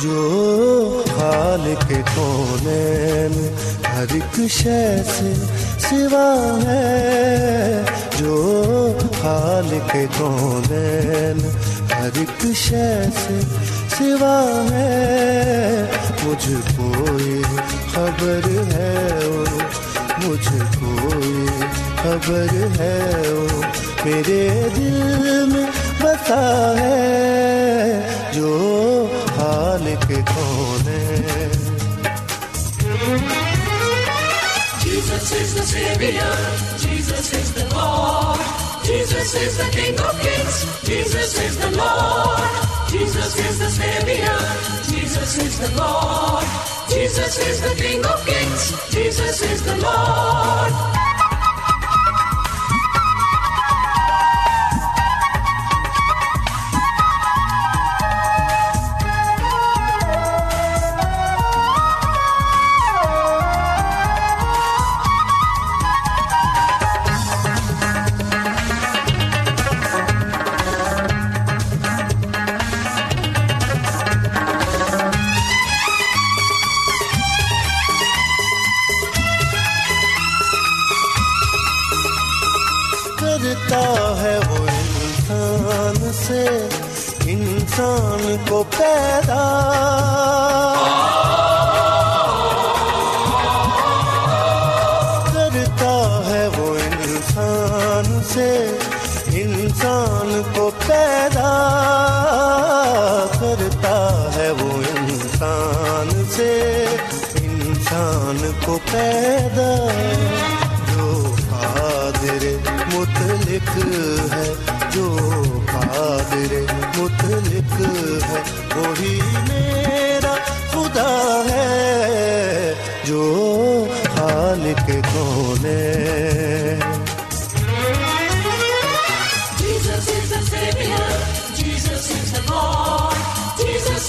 جو حال کے کونے ہر ایک شے سے سوا ہے۔ جو حال کے کونے ہر ایک شے سے سوا ہے۔ مجھ کوئی خبر ہے مجھ کوئی خبر ہے میرے دل میں بسا ہے، جو کے کونے Jesus is the Savior. Jesus is the Lord. Jesus is the King of Kings. Jesus is the Lord. Jesus is the Savior. Jesus is the Lord. Jesus is the King of Kings. Jesus is the Lord.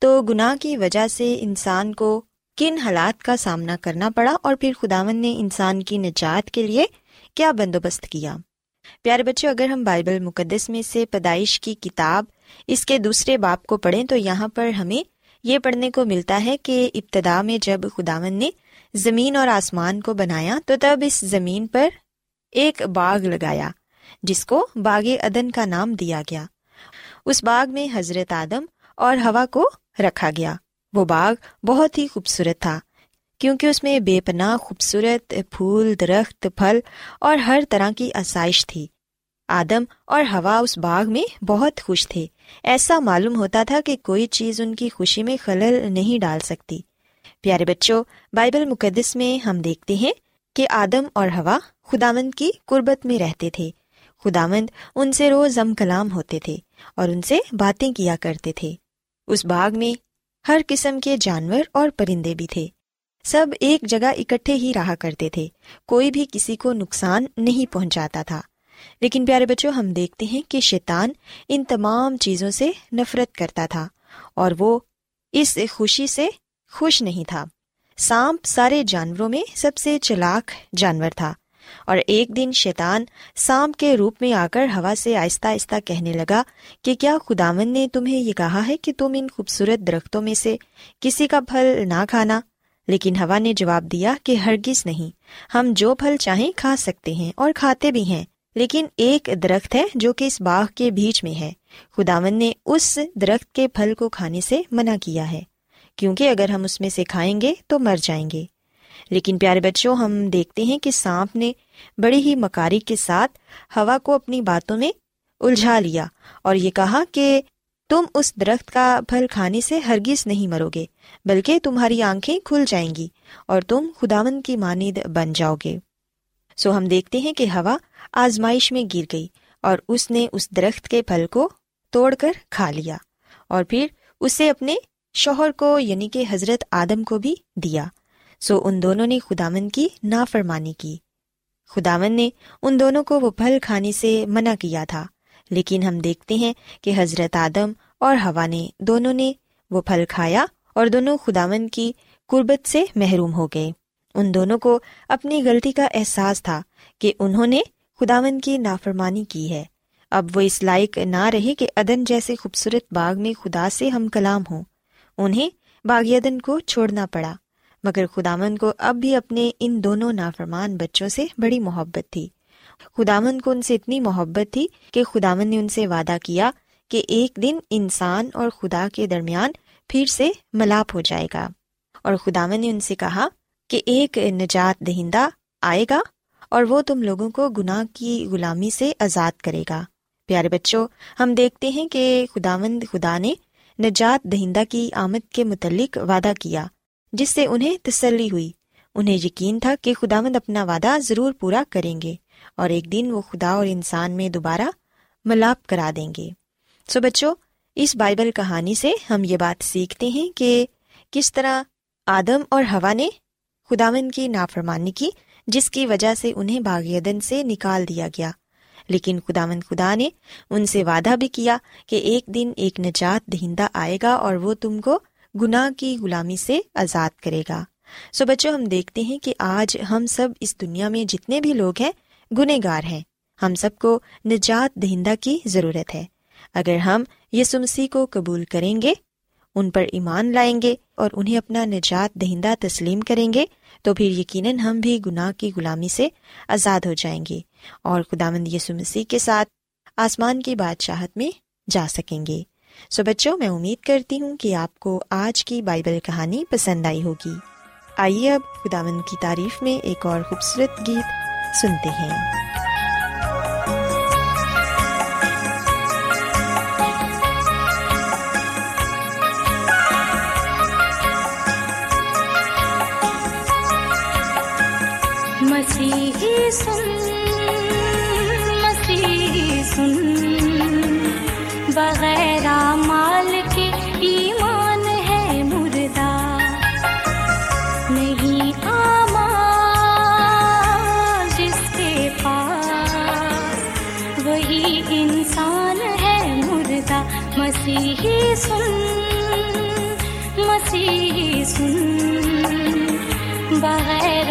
تو گناہ کی وجہ سے انسان کو کن حالات کا سامنا کرنا پڑا اور پھر خداون نے انسان کی نجات کے لیے کیا بندوبست کیا؟ پیارے بچوں اگر ہم بائبل مقدس میں سے پیدائش کی کتاب اس کے دوسرے باپ کو پڑھیں تو یہاں پر ہمیں یہ پڑھنے کو ملتا ہے کہ ابتدا میں جب خداون نے زمین اور آسمان کو بنایا تو تب اس زمین پر ایک باغ لگایا جس کو باغ ادن کا نام دیا گیا۔ اس باغ میں حضرت آدم اور ہوا کو رکھا گیا۔ وہ باغ بہت ہی خوبصورت تھا، کیونکہ اس میں بے پناہ خوبصورت پھول، درخت، پھل اور ہر طرح کی آسائش تھی۔ آدم اور ہوا اس باغ میں بہت خوش تھے۔ ایسا معلوم ہوتا تھا کہ کوئی چیز ان کی خوشی میں خلل نہیں ڈال سکتی۔ پیارے بچوں، بائبل مقدس میں ہم دیکھتے ہیں کہ آدم اور ہوا خداوند کی قربت میں رہتے تھے۔ خداوند ان سے روز ہم کلام ہوتے تھے اور ان سے باتیں کیا کرتے تھے۔ اس باغ میں ہر قسم کے جانور اور پرندے بھی تھے۔ سب ایک جگہ اکٹھے ہی رہا کرتے تھے۔ کوئی بھی کسی کو نقصان نہیں پہنچاتا تھا۔ لیکن پیارے بچوں، ہم دیکھتے ہیں کہ شیطان ان تمام چیزوں سے نفرت کرتا تھا اور وہ اس خوشی سے خوش نہیں تھا۔ سانپ سارے جانوروں میں سب سے چلاک جانور تھا۔ اور ایک دن شیطان سام کے روپ میں آ کر ہوا سے آہستہ آہستہ کہنے لگا کہ کیا خداون نے تمہیں یہ کہا ہے کہ تم ان خوبصورت درختوں میں سے کسی کا پھل نہ کھانا؟ لیکن ہوا نے جواب دیا کہ ہرگز نہیں۔ ہم جو پھل چاہیں کھا سکتے ہیں اور کھاتے بھی ہیں، لیکن ایک درخت ہے جو کہ اس باغ کے بیچ میں ہے۔ خداون نے اس درخت کے پھل کو کھانے سے منع کیا ہے۔ کیونکہ اگر ہم اس میں سے کھائیں گے تو مر جائیں گے۔ لیکن پیارے بچوں، ہم دیکھتے ہیں کہ سانپ نے بڑی ہی مکاری کے ساتھ ہوا کو اپنی باتوں میں الجھا لیا اور یہ کہا کہ تم اس درخت کا پھل کھانے سے ہرگز نہیں مرو گے، بلکہ تمہاری آنکھیں کھل جائیں گی اور تم خداون کی مانند بن جاؤ گے۔ سو ہم دیکھتے ہیں کہ ہوا آزمائش میں گر گئی اور اس نے اس درخت کے پھل کو توڑ کر کھا لیا اور پھر اسے اپنے شوہر کو یعنی کہ حضرت آدم کو بھی دیا۔ سو ان دونوں نے خداون کی نافرمانی کی۔ خداون نے ان دونوں کو وہ پھل کھانے سے منع کیا تھا، لیکن ہم دیکھتے ہیں کہ حضرت آدم اور ہوا نے دونوں نے وہ پھل کھایا اور دونوں خداون کی قربت سے محروم ہو گئے۔ ان دونوں کو اپنی غلطی کا احساس تھا کہ انہوں نے خداون کی نافرمانی کی ہے۔ اب وہ اس لائق نہ رہے کہ ادن جیسے خوبصورت باغ میں خدا سے ہم کلام ہوں۔ انہیں باغی ادن کو چھوڑنا پڑا۔ مگر خداون کو اب بھی اپنے ان دونوں نافرمان بچوں سے بڑی محبت تھی۔ خداون کو ان سے اتنی محبت تھی کہ خداون نے ان سے وعدہ کیا کہ ایک دن انسان اور خدا کے درمیان پھر سے ملاپ ہو جائے گا۔ اور خداون نے ان سے کہا کہ ایک نجات دہندہ آئے گا اور وہ تم لوگوں کو گناہ کی غلامی سے آزاد کرے گا۔ پیارے بچوں، ہم دیکھتے ہیں کہ خداوند خدا نے نجات دہندہ کی آمد کے متعلق وعدہ کیا۔ جس سے انہیں تسلی ہوئی۔ انہیں یقین تھا کہ خداوند اپنا وعدہ ضرور پورا کریں گے اور ایک دن وہ خدا اور انسان میں دوبارہ ملاپ کرا دیں گے۔ سو بچوں، اس بائبل کہانی سے ہم یہ بات سیکھتے ہیں کہ کس طرح آدم اور ہوا نے خداون کی نافرمانی کی، جس کی وجہ سے انہیں باغیدن سے نکال دیا گیا۔ لیکن خداون خدا نے ان سے وعدہ بھی کیا کہ ایک دن ایک نجات دہندہ آئے گا اور وہ تم کو گناہ کی غلامی سے آزاد کرے گا۔ سو بچوں، ہم دیکھتے ہیں کہ آج ہم سب اس دنیا میں جتنے بھی لوگ ہیں گنہ گار ہیں۔ ہم سب کو نجات دہندہ کی ضرورت ہے۔ اگر ہم یسو مسیح کو قبول کریں گے، ان پر ایمان لائیں گے اور انہیں اپنا نجات دہندہ تسلیم کریں گے، تو پھر یقیناً ہم بھی گناہ کی غلامی سے آزاد ہو جائیں گے اور خدا مند یسو مسیح کے ساتھ آسمان کی بادشاہت میں جا سکیں گے۔ سو so بچوں، میں امید کرتی ہوں کہ آپ کو آج کی بائبل کہانی پسند آئی ہوگی۔ آئیے اب خداون کی تعریف میں ایک اور خوبصورت گیت سنتے ہیں۔ مسیحی سن مسیحی سن، بغیر مسیحی سن مسیحی سن۔ بغیر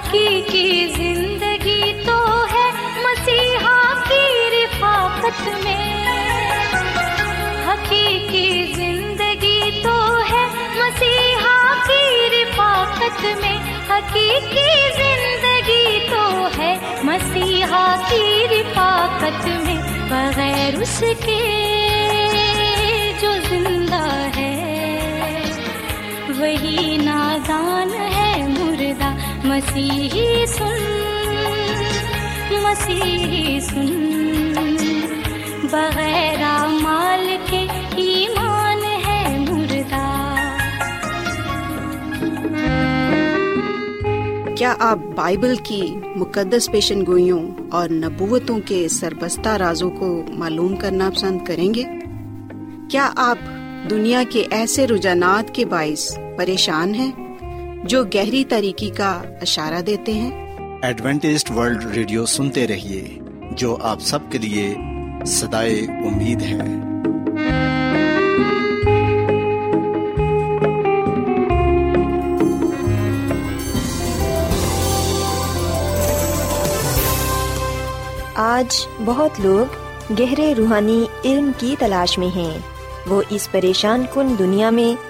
حقیقی زندگی تو ہے مسیحا کی رفاقت میں۔ حقیقی زندگی تو ہے مسیحا کی رفاقت میں۔ حقیقی زندگی تو ہے مسیحا کی رفاقت میں۔ بغیر اس کے مسیحی سن مسیحی سن۔ بغیر مال کے ایمان ہے مردہ۔ کیا آپ بائبل کی مقدس پیشن گوئیوں اور نبوتوں کے سربستہ رازوں کو معلوم کرنا پسند کریں گے؟ کیا آپ دنیا کے ایسے رجحانات کے باعث پریشان ہیں؟ جو گہری طریقے کا اشارہ دیتے ہیں۔ ایڈوینٹسڈ ورلڈ ریڈیو سنتے رہیے جو آپ سب کے لیے صدائے امید ہے۔ آج بہت لوگ گہرے روحانی علم کی تلاش میں ہیں۔ وہ اس پریشان کن دنیا میں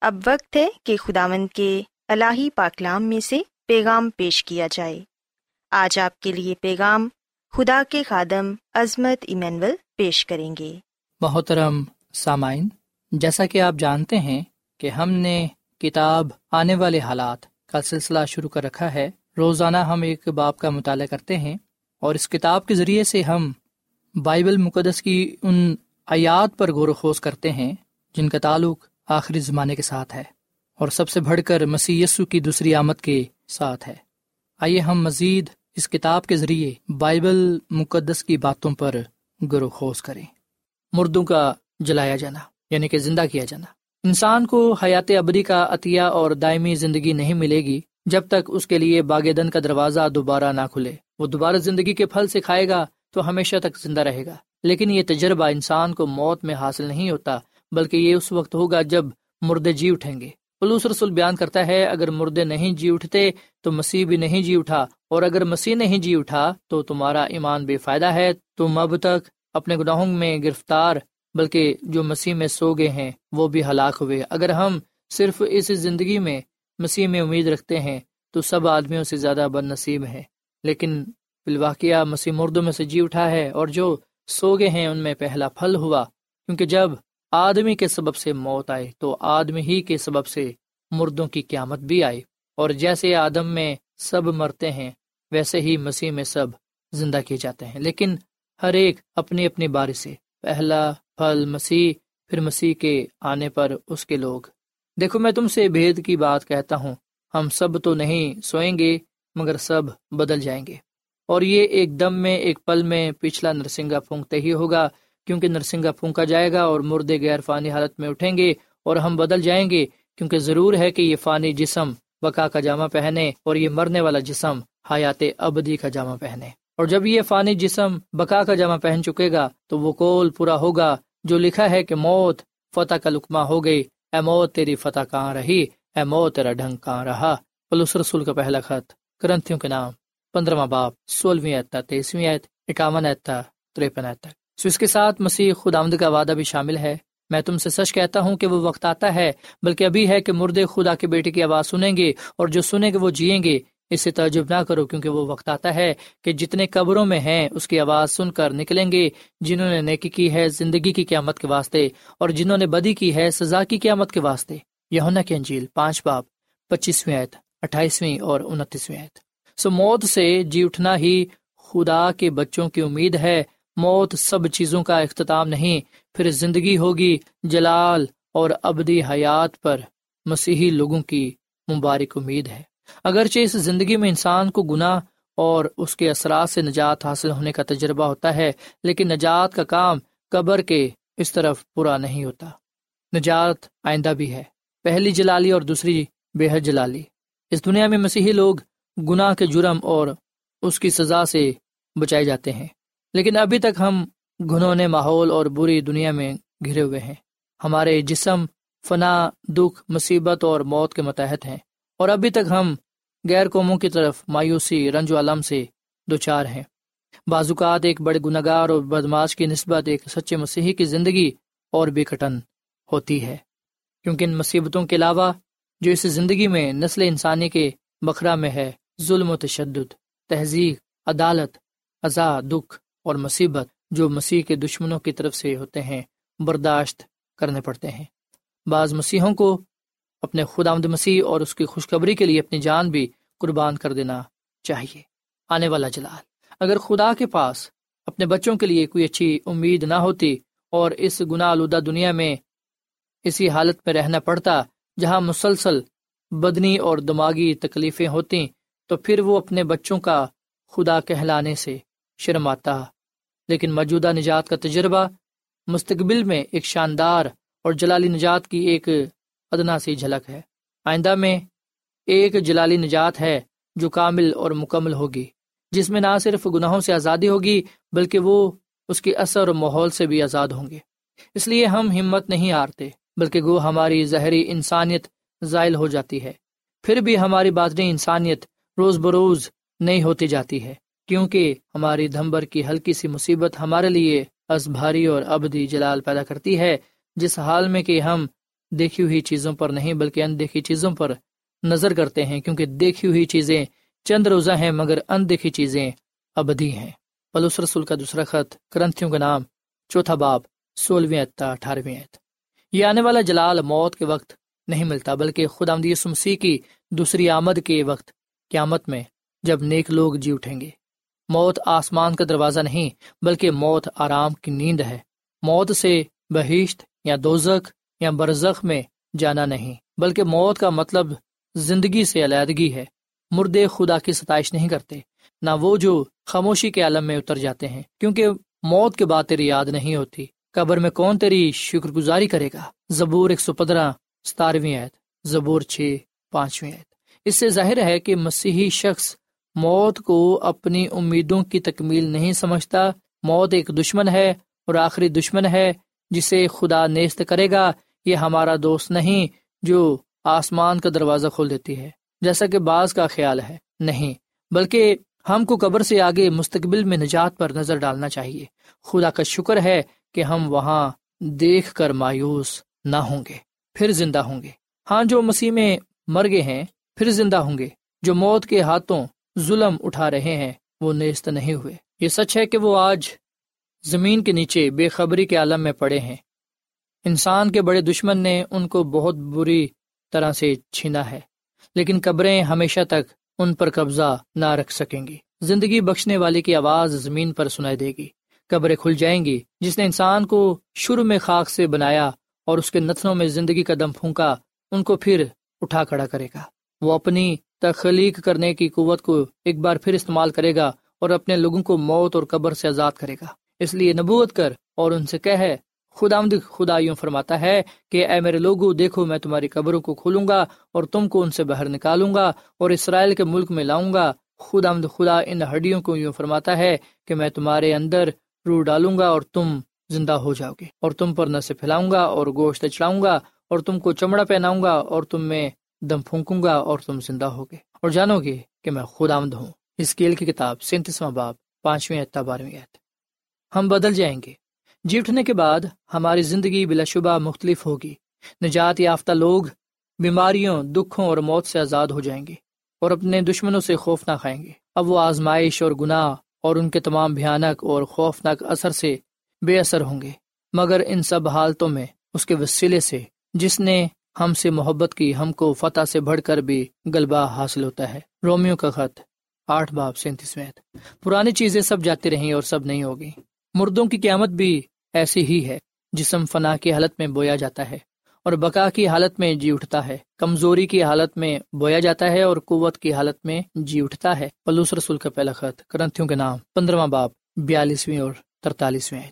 اب وقت ہے کہ خداوند کے الہی پاکلام میں سے پیغام پیش کیا جائے۔ آج آپ کے لیے پیغام خدا کے خادم عظمت ایمینول پیش کریں گے۔ محترم سامعین، جیسا کہ آپ جانتے ہیں کہ ہم نے کتاب آنے والے حالات کا سلسلہ شروع کر رکھا ہے، روزانہ ہم ایک باپ کا مطالعہ کرتے ہیں اور اس کتاب کے ذریعے سے ہم بائبل مقدس کی ان حیات پر غور و خوض کرتے ہیں جن کا تعلق آخری زمانے کے ساتھ ہے اور سب سے بڑھ کر مسی کی دوسری آمد کے ساتھ ہے۔ آئیے ہم مزید اس کتاب کے ذریعے بائبل مقدس کی باتوں پر غور و خوض کریں۔ مردوں کا جلایا جانا یعنی کہ زندہ کیا جانا۔ انسان کو حیات ابدی کا عطیہ اور دائمی زندگی نہیں ملے گی جب تک اس کے لیے باغیدن کا دروازہ دوبارہ نہ کھلے۔ وہ دوبارہ زندگی کے پھل سے کھائے گا تو ہمیشہ تک زندہ رہے گا۔ لیکن یہ تجربہ انسان کو موت میں حاصل نہیں ہوتا بلکہ یہ اس وقت ہوگا جب مردے جی اٹھیں گے۔ پلوس رسول بیان کرتا ہے، اگر مردے نہیں جی اٹھتے تو مسیح بھی نہیں جی اٹھا، اور اگر مسیح نہیں جی اٹھا تو تمہارا ایمان بے فائدہ ہے۔ تم اب تک اپنے گناہوں میں گرفتار، بلکہ جو مسیح میں سو گئے ہیں، وہ بھی ہلاک ہوئے۔ اگر ہم صرف اس زندگی میں مسیح میں امید رکھتے ہیں تو سب آدمیوں سے زیادہ بد نصیب ہیں۔ لیکن بالواقعہ مسیح مردوں میں سے جی اٹھا ہے، اور جو سو گئے ہیں، ان میں پہلا پھل ہوا۔ کیونکہ جب آدمی کے سبب سے موت آئے تو آدمی ہی کے سبب سے مردوں کی قیامت بھی آئی اور جیسے آدم میں سب مرتے ہیں، ویسے ہی مسیح میں سب زندہ کیے جاتے ہیں۔ لیکن ہر ایک اپنی اپنی باری سے، پہلا پھل مسیح، پھر مسیح کے آنے پر اس کے لوگ۔ دیکھو، میں تم سے بھید کی بات کہتا ہوں۔ ہم سب تو نہیں سوئیں گے، مگر سب بدل جائیں گے۔ اور یہ ایک دم میں، ایک پل میں پچھلا نرسنگا پھونکتے ہی ہوگا۔ کیونکہ نرسنگا پھونکا جائے گا اور مردے غیر فانی حالت میں اٹھیں گے اور ہم بدل جائیں گے، کیونکہ ضرور ہے کہ یہ فانی جسم بکا کا جامع پہنے اور یہ مرنے والا جسم حیات ابدی کا جامع پہنے۔ اور جب یہ فانی جسم بکا کا جامع پہن چکے گا تو وہ کول پورا ہوگا جو لکھا ہے کہ موت فتح کا لکما ہو گئی۔ اے موت، تیری فتح کہاں رہی؟ اے موت، تیرا ڈھنگ کہاں رہا؟ پلوس رسول کا پہلا خط، کرنتھیوں کے نام پندرہواں باپ، سولہویں ایتا تیسویں ایت اکاون ایتا تریپن ایت تک۔ سو اس کے ساتھ مسیح خود آمد کا وعدہ بھی شامل ہے۔ میں تم سے سچ کہتا ہوں کہ وہ وقت آتا ہے، بلکہ ابھی ہے کہ مردے خدا کے بیٹے کی آواز سنیں گے اور جو سنیں گے وہ جیئیں گے۔ اس سے تعجب نہ کرو کیونکہ وہ وقت آتا ہے کہ جتنے قبروں میں ہیں، اس کی آواز سن کر نکلیں گے۔ جنہوں نے نیکی کی ہے زندگی کی قیامت کے واسطے، اور جنہوں نے بدی کی ہے سزا کی قیامت کے واسطے۔ یونا کی انجیل پانچ باپ پچیسویں آیت، اٹھائیسویں اور انتیسویں آیت۔ سو موت سے جی اٹھنا ہی خدا کے بچوں کی امید ہے۔ موت سب چیزوں کا اختتام نہیں، پھر زندگی ہوگی جلال اور ابدی حیات پر۔ مسیحی لوگوں کی مبارک امید ہے۔ اگرچہ اس زندگی میں انسان کو گناہ اور اس کے اثرات سے نجات حاصل ہونے کا تجربہ ہوتا ہے، لیکن نجات کا کام قبر کے اس طرف پورا نہیں ہوتا۔ نجات آئندہ بھی ہے۔ پہلی جلالی اور دوسری بے حد جلالی۔ اس دنیا میں مسیحی لوگ گناہ کے جرم اور اس کی سزا سے بچائے جاتے ہیں۔ لیکن ابھی تک ہم گھنونے ماحول اور بری دنیا میں گھرے ہوئے ہیں۔ ہمارے جسم، فنا، دکھ، مصیبت اور موت کے متحد ہیں۔ اور ابھی تک ہم غیر قوموں کی طرف مایوسی، رنج و علم سے دو چار ہیں۔ بازوقات ایک بڑے گنگار اور بدماش کی نسبت ایک سچے مسیحی کی زندگی اور بھی کٹن ہوتی ہے۔ کیونکہ ان مصیبتوں کے علاوہ جو اس زندگی میں نسل انسانی کے بکھرا میں ہے، ظلم و تشدد، تہذیب، عدالت ازا دکھ اور مصیبت جو مسیح کے دشمنوں کی طرف سے ہوتے ہیں، برداشت کرنے پڑتے ہیں۔ بعض مسیحوں کو اپنے خود آمد مسیح اور اس کی خوشخبری کے لیے اپنی جان بھی قربان کر دینا چاہیے۔ آنے والا جلال، اگر خدا کے پاس اپنے بچوں کے لیے کوئی اچھی امید نہ ہوتی اور اس گناہ آلودہ دنیا میں اسی حالت میں رہنا پڑتا جہاں مسلسل بدنی اور دماغی تکلیفیں ہوتی تو پھر وہ اپنے بچوں کا خدا کہلانے سے شرماتا لیکن موجودہ نجات کا تجربہ مستقبل میں ایک شاندار اور جلالی نجات کی ایک ادنا سی جھلک ہے۔ آئندہ میں ایک جلالی نجات ہے جو کامل اور مکمل ہوگی، جس میں نہ صرف گناہوں سے آزادی ہوگی، بلکہ وہ اس کی اثر و ماحول سے بھی آزاد ہوں گے۔ اس لیے ہم ہمت نہیں ہارتے، بلکہ گو ہماری زہری انسانیت ذائل ہو جاتی ہے۔ پھر بھی ہماری باطنی انسانیت روز بروز نہیں ہوتی جاتی ہے۔ کیونکہ ہماری دھمبر کی ہلکی سی مصیبت ہمارے لیے از بھاری اور ابدی جلال پیدا کرتی ہے، جس حال میں کہ ہم دیکھی ہوئی چیزوں پر نہیں بلکہ اندیکھی چیزوں پر نظر کرتے ہیں، کیونکہ دیکھی ہوئی چیزیں چند روزہ ہیں مگر اندیکھی چیزیں ابدی ہیں۔ پلوس رسول کا دوسرا خط، کرنتھیوں کا نام، چوتھا باب، سولہویں اٹھارہویں یہ آنے والا جلال موت کے وقت نہیں ملتا، بلکہ خدا مسیح کی دوسری آمد کے وقت، قیامت میں، جب نیک لوگ جی اٹھیں گے۔ موت آسمان کا دروازہ نہیں، بلکہ موت آرام کی نیند ہے۔ موت سے بہشت یا دوزک یا برزخ میں جانا نہیں، بلکہ موت کا مطلب زندگی سے علیحدگی ہے۔ مردے خدا کی ستائش نہیں کرتے، نہ وہ جو خاموشی کے عالم میں اتر جاتے ہیں، کیونکہ موت کے بعد تیری یاد نہیں ہوتی۔ قبر میں کون تیری شکر گزاری کرے گا؟ زبور ایک سو پندرہ، ستارویں آیت، زبور چھ، پانچویں آیت۔ اس سے ظاہر ہے کہ مسیحی شخص موت کو اپنی امیدوں کی تکمیل نہیں سمجھتا۔ موت ایک دشمن ہے اور آخری دشمن ہے جسے خدا نیست کرے گا۔ یہ ہمارا دوست نہیں جو آسمان کا دروازہ کھول دیتی ہے، جیسا کہ بعض کا خیال ہے۔ نہیں، بلکہ ہم کو قبر سے آگے مستقبل میں نجات پر نظر ڈالنا چاہیے۔ خدا کا شکر ہے کہ ہم وہاں دیکھ کر مایوس نہ ہوں گے، پھر زندہ ہوں گے۔ ہاں جو مسیح میں مر گئے ہیں، پھر زندہ ہوں گے۔ جو موت کے ہاتھوں ظلم اٹھا رہے ہیں، وہ نیست نہیں ہوئے۔ یہ سچ ہے کہ وہ آج زمین کے نیچے بے خبری کے عالم میں پڑے ہیں۔ انسان کے بڑے دشمن نے ان کو بہت بری طرح سے چھینا ہے، لیکن قبریں ہمیشہ تک ان پر قبضہ نہ رکھ سکیں گی۔ زندگی بخشنے والے کی آواز زمین پر سنائی دے گی۔ قبریں کھل جائیں گی، جس نے انسان کو شروع میں خاک سے بنایا اور اس کے نتنوں میں زندگی کا دم پھونکا، ان کو پھر اٹھا کھڑا کرے گا۔ وہ اپنی تخلیق کرنے کی قوت کو ایک بار پھر استعمال کرے گا اور اپنے لوگوں کو موت اور قبر سے آزاد کرے گا۔ اس لیے نبوت کر اور ان سے کہ خدا خدا یوں فرماتا ہے کہ اے میرے لوگوں دیکھو، میں تمہاری قبروں کو کھولوں گا اور تم کو ان سے باہر نکالوں گا اور اسرائیل کے ملک میں لاؤں گا۔ خدا خدا ان ہڈیوں کو یوں فرماتا ہے کہ میں تمہارے اندر رو ڈالوں گا اور تم زندہ ہو جاؤ گے اور تم پر نسے پھیلاؤں گا اور گوشت چڑھاؤں گا اور تم کو چمڑا پہناؤں گا اور تم میں دم پھونکوں گا اور تم زندہ ہوگے۔ اور جانو گے کہ میں خود آمد ہوں۔ اسکیل کی کتاب سینتیسواں باب، پانچویں بارہویں ہم بدل جائیں گے۔ جی اٹھنے کے بعد ہماری زندگی بلا شبہ مختلف ہوگی۔ نجات یافتہ لوگ بیماریوں، دکھوں اور موت سے آزاد ہو جائیں گے اور اپنے دشمنوں سے خوف نہ کھائیں گے۔ اب وہ آزمائش اور گناہ اور ان کے تمام بھیانک اور خوفناک اثر سے بے اثر ہوں گے۔ مگر ان سب حالتوں میں اس کے وسیلے سے جس نے ہم سے محبت کی ہم کو فتح سے بڑھ کر بھی غلبہ حاصل ہوتا ہے۔ رومیو کا خط، آٹھ باب سینتیس پرانی چیزیں سب جاتی رہی اور سب نہیں ہوگی مردوں کی قیامت بھی ایسی ہی ہے، جسم فنا کی حالت میں بویا جاتا ہے اور بقا کی حالت میں جی اٹھتا ہے۔ کمزوری کی حالت میں بویا جاتا ہے اور قوت کی حالت میں جی اٹھتا ہے۔ پلوس رسول کا پہلا خط، کرنتھیوں کے نام، پندرواں باب، بیالیسویں اور ترتالیسویں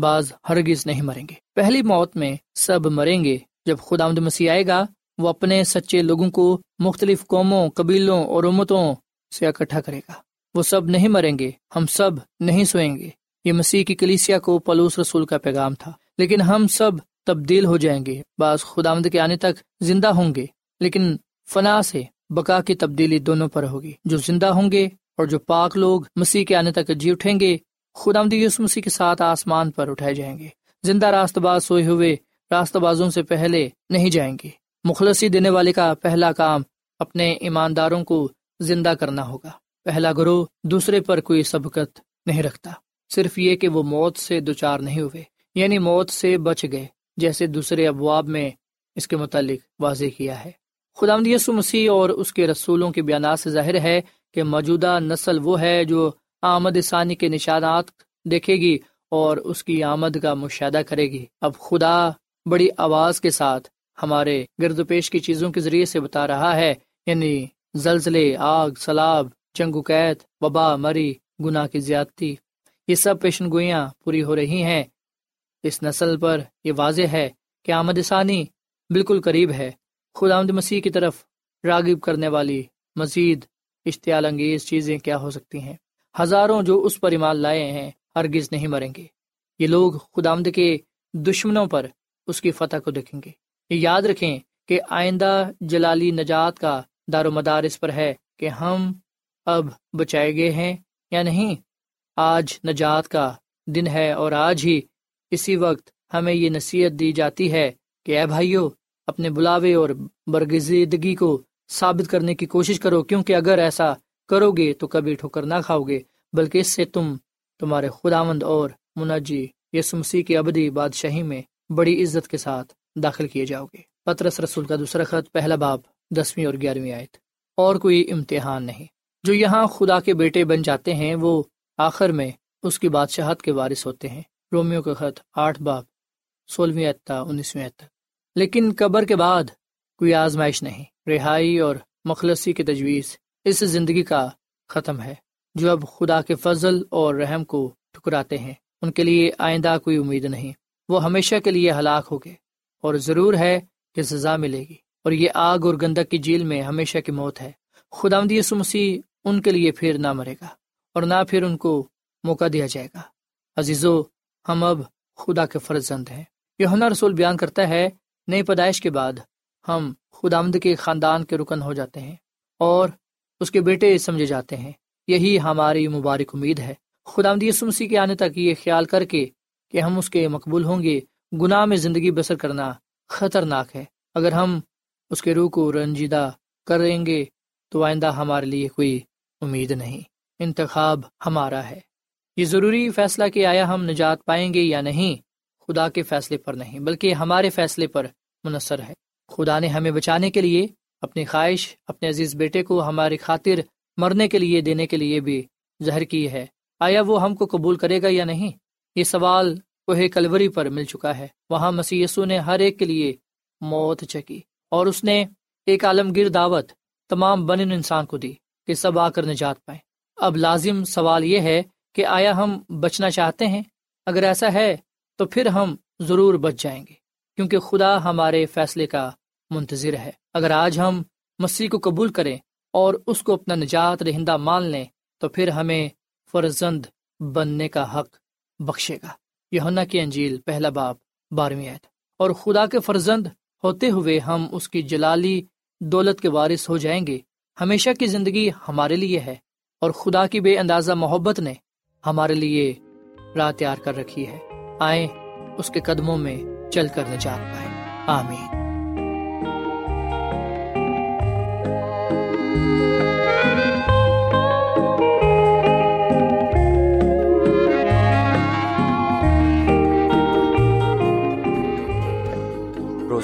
بعض ہرگز نہیں مریں گے۔ پہلی موت میں سب مریں گے۔ جب خدا آمد مسیح آئے گا، وہ اپنے سچے لوگوں کو مختلف قوموں، قبیلوں اور امتوں سے اکٹھا کرے گا۔ وہ سب نہیں مریں گے، ہم سب نہیں سوئیں گے۔ یہ مسیح کی کلیسیا کو پلوس رسول کا پیغام تھا۔ لیکن ہم سب تبدیل ہو جائیں گے۔ بعض خدا آمد کے آنے تک زندہ ہوں گے، لیکن فنا سے بقا کی تبدیلی دونوں پر ہوگی۔ جو زندہ ہوں گے اور جو پاک لوگ مسیح کے آنے تک جی اٹھیں گے خدا یس مسیح کے ساتھ آسمان پر اٹھائے جائیں گے۔ زندہ راست باز سوئے ہوئے راست بازوں سے پہلے نہیں جائیں گے۔ مخلصی دینے والے کا پہلا کام اپنے ایمانداروں کو زندہ کرنا ہوگا۔ پہلا گروہ دوسرے پر کوئی سبقت نہیں رکھتا۔ صرف یہ کہ وہ موت سے دوچار نہیں ہوئے یعنی موت سے بچ گئے، جیسے دوسرے ابواب میں اس کے متعلق واضح کیا ہے۔ خدا یسو مسیح اور اس کے رسولوں کے بیانات سے ظاہر ہے کہ موجودہ نسل وہ ہے جو آمد ثانی کے نشانات دیکھے گی اور اس کی آمد کا مشاہدہ کرے گی۔ اب خدا بڑی آواز کے ساتھ ہمارے گرد و پیش کی چیزوں کے ذریعے سے بتا رہا ہے یعنی زلزلے، آگ سلاب چنگو قید، وبا، مری، گناہ کی زیادتی، یہ سب پیشن گوئیاں پوری ہو رہی ہیں۔ اس نسل پر یہ واضح ہے کہ آمد ثانی بالکل قریب ہے۔ خدا آمد مسیح کی طرف راغب کرنے والی مزید اشتعال انگیز چیزیں کیا ہو سکتی ہیں؟ ہزاروں جو اس پر ایمان لائے ہیں، ہرگز نہیں مریں گے۔ یہ لوگ خدامد کے دشمنوں پر اس کی فتح کو دیکھیں گے۔ یہ یاد رکھیں کہ آئندہ جلالی نجات کا دار و مدار اس پر ہے کہ ہم اب بچائے گئے ہیں یا نہیں۔ آج نجات کا دن ہے اور آج ہی اسی وقت ہمیں یہ نصیحت دی جاتی ہے کہ اے بھائیو، اپنے بلاوے اور برگزیدگی کو ثابت کرنے کی کوشش کرو، کیونکہ اگر ایسا کرو گے تو کبھی ٹھوکر نہ کھاؤ گے، بلکہ اس سے تم تمہارے خداوند اور منجی یسمسی کی ابدی بادشاہی میں بڑی عزت کے ساتھ داخل کیے جاؤ گے۔ پترس رسول کا دوسرا خط، پہلا باب، دسویں اور گیارہویں آیت۔ اور کوئی امتحان نہیں۔ جو یہاں خدا کے بیٹے بن جاتے ہیں، وہ آخر میں اس کی بادشاہت کے وارث ہوتے ہیں۔ رومیو کا خط، آٹھ باب، سولہویں اعتا انیسویں تک۔ لیکن قبر کے بعد کوئی آزمائش نہیں۔ رہائی اور مخلصی کی تجویز اس زندگی کا ختم ہے۔ جو اب خدا کے فضل اور رحم کو ٹھکراتے ہیں، ان کے لیے آئندہ کوئی امید نہیں۔ وہ ہمیشہ کے لیے ہلاک ہو گئے اور ضرور ہے کہ سزا ملے گی۔ اور یہ آگ اور گندک کی جیل میں ہمیشہ کی موت ہے۔ خدا مسیح ان کے لیے پھر نہ مرے گا اور نہ پھر ان کو موقع دیا جائے گا۔ عزیزو، ہم اب خدا کے فرض زند ہیں۔ یہ ہنر رسول بیان کرتا ہے، نئی پیدائش کے بعد ہم خدا کے خاندان کے رکن ہو جاتے ہیں اور اس کے بیٹے سمجھے جاتے ہیں۔ یہی ہماری مبارک امید ہے۔ خدا مسیح کے آنے تک یہ خیال کر کے کہ ہم اس کے مقبول ہوں گے۔ گناہ میں زندگی بسر کرنا خطرناک ہے۔ اگر ہم اس کے روح کو رنجیدہ کریں گے تو آئندہ ہمارے لیے کوئی امید نہیں۔ انتخاب ہمارا ہے۔ یہ ضروری فیصلہ کہ آیا ہم نجات پائیں گے یا نہیں، خدا کے فیصلے پر نہیں، بلکہ ہمارے فیصلے پر منحصر ہے۔ خدا نے ہمیں بچانے کے لیے، اپنی خواہش، اپنے عزیز بیٹے کو ہماری خاطر مرنے کے لیے، دینے کے لیے بھی زہر کی ہے۔ آیا وہ ہم کو قبول کرے گا یا نہیں؟ یہ سوال کوہ کلوری پر مل چکا ہے۔ وہاں مسی نے ہر ایک کے لیے موت چکی اور اس نے ایک عالمگیر دعوت تمام بن انسان کو دی کہ سب آ کر نجات پائے اب لازم سوال یہ ہے کہ آیا ہم بچنا چاہتے ہیں؟ اگر ایسا ہے تو پھر ہم ضرور بچ جائیں گے، کیونکہ خدا ہمارے فیصلے کا منتظر ہے۔ اگر آج ہم مسیح کو قبول کریں اور اس کو اپنا نجات رہندہ مان لیں، تو پھر ہمیں فرزند بننے کا حق بخشے گا۔ یہ کی انجیل، پہلا باپ بارہویں اور خدا کے فرزند ہوتے ہوئے ہم اس کی جلالی دولت کے وارث ہو جائیں گے۔ ہمیشہ کی زندگی ہمارے لیے ہے اور خدا کی بے اندازہ محبت نے ہمارے لیے راہ تیار کر رکھی ہے۔ آئیں اس کے قدموں میں چل کر نجات پائے آمین۔